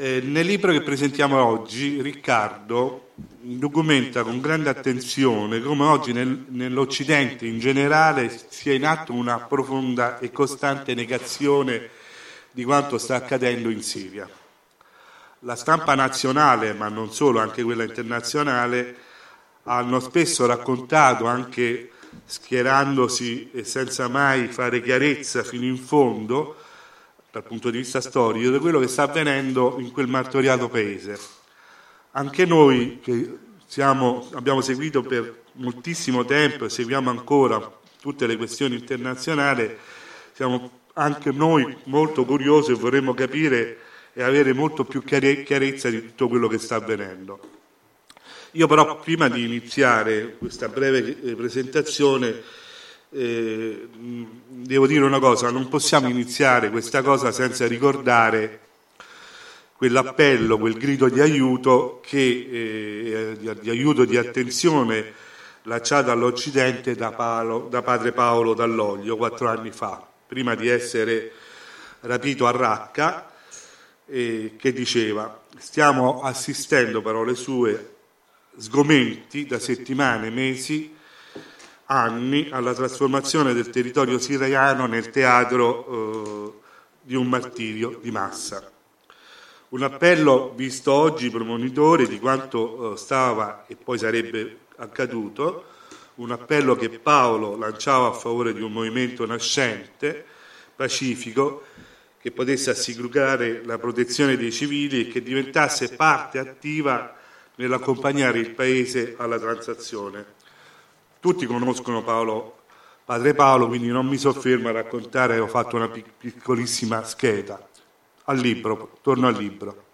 Eh, nel libro che presentiamo oggi, Riccardo documenta con grande attenzione come oggi nel, nell'Occidente in generale sia in atto una profonda e costante negazione di quanto sta accadendo in Siria. La stampa nazionale, ma non solo, anche quella internazionale, hanno spesso raccontato, anche schierandosi e senza mai fare chiarezza fino in fondo, dal punto di vista storico, di quello che sta avvenendo in quel martoriato paese. Anche noi che siamo, abbiamo seguito per moltissimo tempo e seguiamo ancora tutte le questioni internazionali, siamo anche noi molto curiosi e vorremmo capire e avere molto più chiarezza di tutto quello che sta avvenendo. Io però prima di iniziare questa breve eh, presentazione eh, devo dire una cosa, non possiamo iniziare questa cosa senza ricordare quell'appello, quel grido di aiuto, che, eh, di, di, aiuto, di attenzione lanciato all'Occidente da, Paolo, da padre Paolo Dall'Oglio quattro anni fa, prima di essere rapito a Raqqa, eh, che diceva stiamo assistendo, parole sue, sgomenti da settimane, mesi, anni alla trasformazione del territorio siriano nel teatro eh, di un martirio di massa. Un appello visto oggi premonitore di quanto eh, stava e poi sarebbe accaduto, un appello che Paolo lanciava a favore di un movimento nascente, pacifico, che potesse assicurare la protezione dei civili e che diventasse parte attiva nell'accompagnare il Paese alla transazione. Tutti conoscono Paolo, padre Paolo, quindi non mi soffermo a raccontare, ho fatto una piccolissima scheda. Al libro, torno al libro.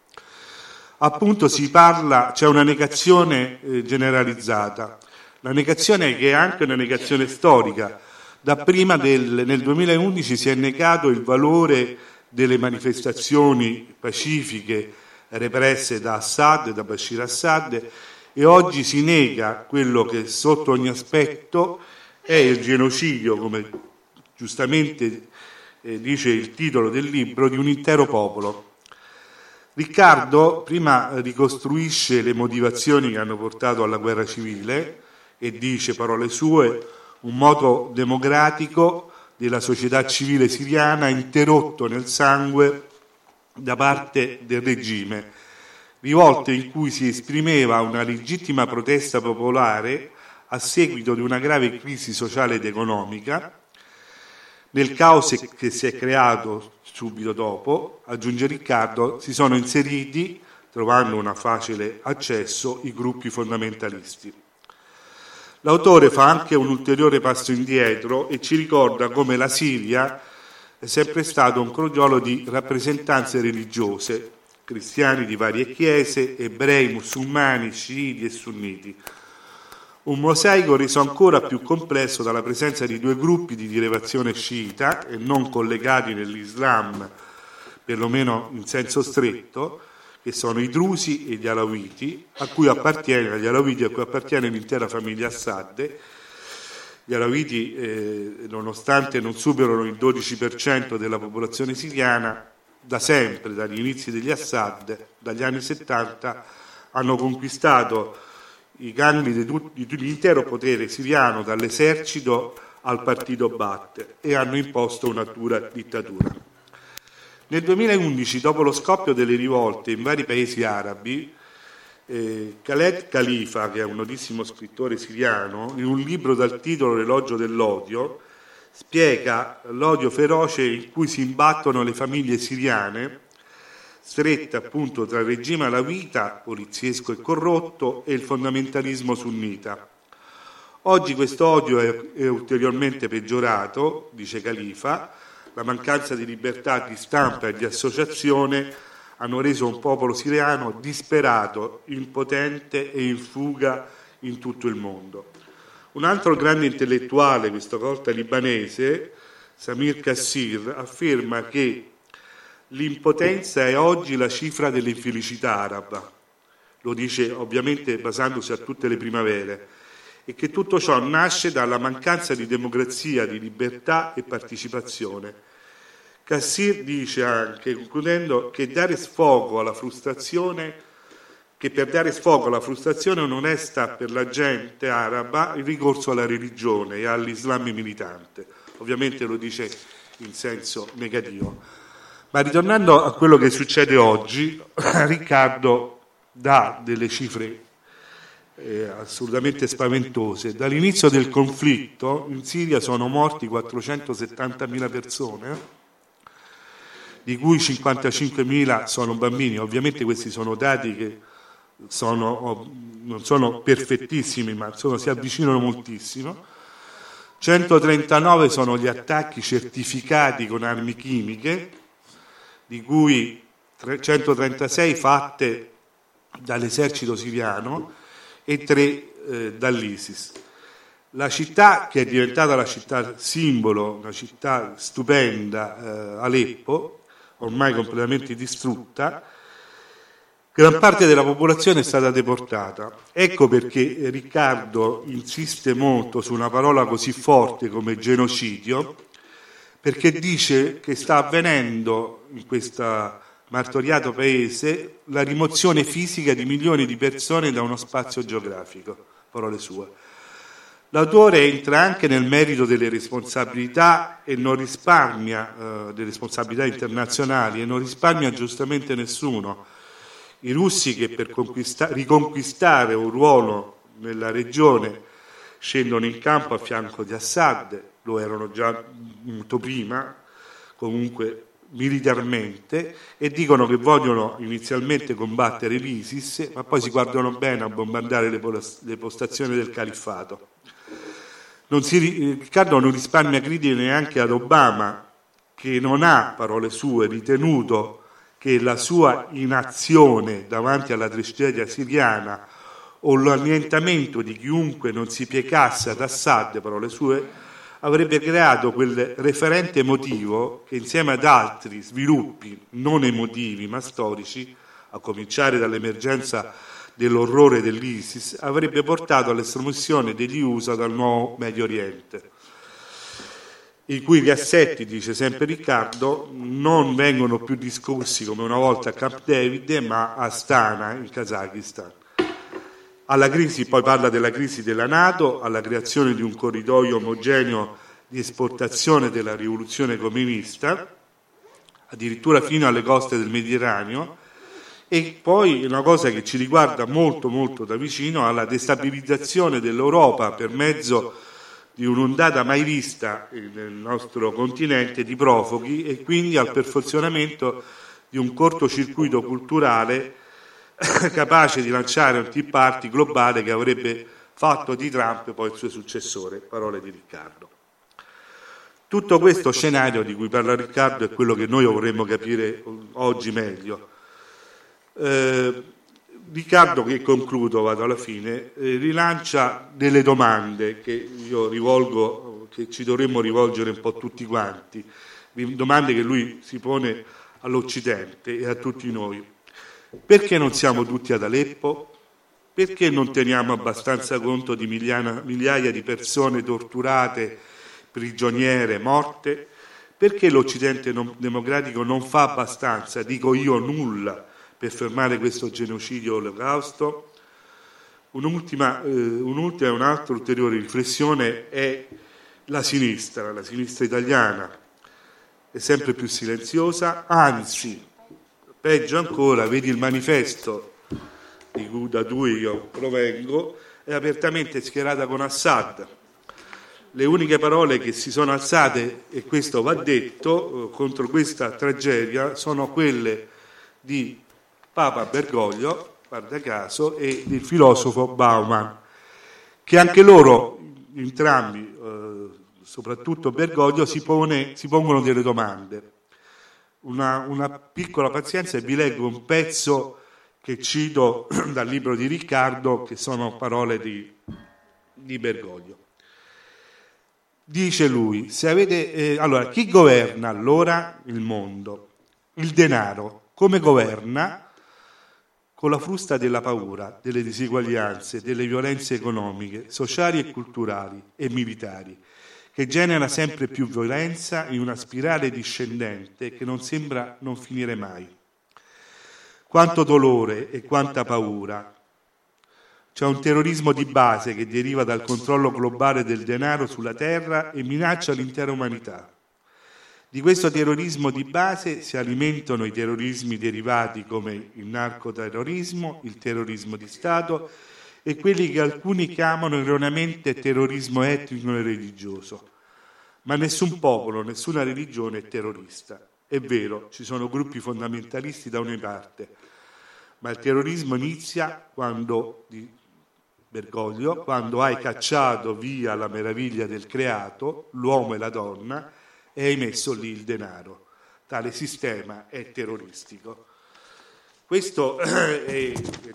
Appunto si parla, c'è una negazione eh, generalizzata, la negazione che è anche una negazione storica. Dapprima del, nel 2011 si è negato il valore delle manifestazioni pacifiche represse da Assad, da Bashir Assad e oggi si nega quello che sotto ogni aspetto è il genocidio, come giustamente eh, dice il titolo del libro, di un intero popolo. Riccardo prima ricostruisce le motivazioni che hanno portato alla guerra civile e dice, parole sue, un moto democratico della società civile siriana interrotto nel sangue da parte del regime rivolte in cui si esprimeva una legittima protesta popolare a seguito di una grave crisi sociale ed economica. Nel caos che si è creato subito dopo, aggiunge Riccardo, si sono inseriti, trovando un facile accesso, i gruppi fondamentalisti. L'autore fa anche un ulteriore passo indietro e ci ricorda come la Siria è sempre stato un crogiolo di rappresentanze religiose, cristiani di varie chiese, ebrei, musulmani, sciiti e sunniti. Un mosaico reso ancora più complesso dalla presenza di due gruppi di rilevazione sciita e non collegati nell'Islam, perlomeno in senso stretto, che sono i drusi e gli alawiti, a cui appartiene, agli alawiti a cui appartiene l'intera famiglia Assad. Gli alawiti, eh, nonostante non superano il 12% della popolazione siriana, da sempre, dagli inizi degli Assad, dagli anni 70, hanno conquistato i canoni dell'intero potere siriano, dall'esercito al partito Baath, e hanno imposto una dura dittatura. Nel 2011, dopo lo scoppio delle rivolte in vari paesi arabi, eh, Khaled Khalifa, che è un notissimo scrittore siriano, in un libro dal titolo L'elogio dell'odio, spiega l'odio feroce in cui si imbattono le famiglie siriane, strette appunto tra il regime alawita, poliziesco e corrotto, e il fondamentalismo sunnita. Oggi questo odio è, è ulteriormente peggiorato, dice Califa, la mancanza di libertà di stampa e di associazione hanno reso un popolo siriano disperato, impotente e in fuga in tutto il mondo. Un altro grande intellettuale, questa volta libanese, Samir Kassir, afferma che l'impotenza è oggi la cifra dell'infelicità araba, lo dice ovviamente basandosi a tutte le primavere, e che tutto ciò nasce dalla mancanza di democrazia, di libertà e partecipazione, Cassir dice anche, concludendo, che dare sfogo alla frustrazione che per dare sfogo alla frustrazione onesta per la gente araba il ricorso alla religione e all'Islam militante. Ovviamente lo dice in senso negativo. Ma ritornando a quello che succede oggi, Riccardo dà delle cifre eh, assolutamente spaventose. Dall'inizio del conflitto in Siria sono morti 470.000 persone, di cui 55.000 sono bambini. Ovviamente questi sono dati che sono, non sono perfettissimi, ma sono, si avvicinano moltissimo. 139 sono gli attacchi certificati con armi chimiche, di cui 136 fatte dall'esercito siriano e 3 eh, dall'ISIS. La città, che è diventata la città simbolo, una città stupenda, eh, Aleppo, ormai completamente distrutta, Gran parte della popolazione è stata deportata. Ecco perché Riccardo insiste molto su una parola così forte come genocidio, perché dice che sta avvenendo in questo martoriato paese la rimozione fisica di milioni di persone da uno spazio geografico, parole sue. L'autore entra anche nel merito delle responsabilità e non risparmia, eh, delle responsabilità internazionali e non risparmia giustamente nessuno i russi che per riconquistare un ruolo nella regione scendono in campo a fianco di Assad, lo erano già molto prima, comunque militarmente, e dicono che vogliono inizialmente combattere l'ISIS, ma poi si guardano bene a bombardare le, postazioni del califfato. Non si, Riccardo non risparmia critiche neanche ad Obama, che non ha, parole sue, ritenuto che la sua inazione davanti alla tragedia siriana o l'annientamento di chiunque non si piegasse ad Assad, parole sue, avrebbe creato quel referente emotivo che insieme ad altri sviluppi non emotivi ma storici, a cominciare dall'emergenza dell'orrore dell'ISIS, avrebbe portato all'estromissione degli USA dal nuovo Medio Oriente i cui riassetti, dice sempre Riccardo, non vengono più discussi come una volta a Camp David, ma a Astana, in Kazakistan. Alla crisi, poi parla della crisi della Nato, alla creazione di un corridoio omogeneo di esportazione della rivoluzione comunista, addirittura fino alle coste del Mediterraneo, e poi una cosa che ci riguarda molto molto da vicino, alla destabilizzazione dell'Europa per mezzo di un'ondata mai vista nel nostro continente di profughi e quindi al perfezionamento di un cortocircuito culturale capace di lanciare un Tea Party globale che avrebbe fatto di Trump poi il suo successore, parole di Riccardo. Tutto questo scenario di cui parla Riccardo è quello che noi vorremmo capire oggi meglio. Eh, Riccardo, che concludo, vado alla fine, eh, rilancia delle domande che io rivolgo, che ci dovremmo rivolgere un po' tutti quanti, domande che lui si pone all'Occidente e a tutti noi. Perché non siamo tutti ad Aleppo? Perché non teniamo abbastanza conto di migliaia, migliaia di persone torturate, prigioniere, morte? Perché l'Occidente non, democratico non fa abbastanza, dico io nulla, per fermare questo genocidio olocausto. Un'ultima, eh, un'ultima e un'altra ulteriore riflessione è la sinistra, la sinistra italiana, è sempre più silenziosa, anzi, peggio ancora, vedi il manifesto cui, da cui io provengo, è apertamente schierata con Assad. Le uniche parole che si sono alzate, e questo va detto, eh, contro questa tragedia sono quelle di Papa Bergoglio, guarda caso, e il filosofo Bauman, che anche loro, entrambi, eh, soprattutto Bergoglio, si, pone, si, pongono delle domande. Una, una piccola pazienza e vi leggo un pezzo che cito dal libro di Riccardo, che sono parole di, di Bergoglio. Dice lui, avete, eh, allora, chi governa allora il mondo? Il denaro. Come governa? Con la frusta della paura, delle diseguaglianze, delle violenze economiche, sociali e culturali e militari, che genera sempre più violenza in una spirale discendente che non sembra non finire mai. Quanto dolore e quanta paura. C'è un terrorismo di base che deriva dal controllo globale del denaro sulla terra e minaccia l'intera umanità. Di questo terrorismo di base si alimentano i terrorismi derivati come il narcoterrorismo, il terrorismo di Stato e quelli che alcuni chiamano erroneamente terrorismo etnico e religioso. Ma nessun popolo, nessuna religione è terrorista. È vero, ci sono gruppi fondamentalisti da ogni parte, ma il terrorismo inizia quando, di Bergoglio, quando hai cacciato via la meraviglia del creato, l'uomo e la donna, e hai messo lì il denaro. Tale sistema è terroristico. Questo è,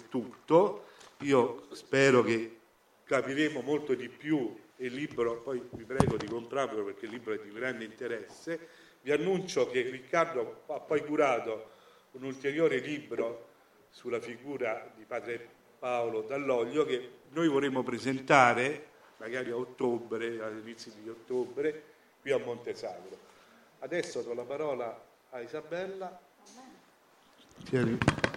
tutto. Io spero che capiremo molto di più il libro, poi vi prego di comprarlo perché il libro è di grande interesse. Vi annuncio che Riccardo ha poi curato un ulteriore libro sulla figura di padre Paolo Dall'Oglio che noi vorremmo presentare magari a ottobre, all'inizio di ottobre, qui a Montesagro. Adesso do la parola a Isabella. Tieni.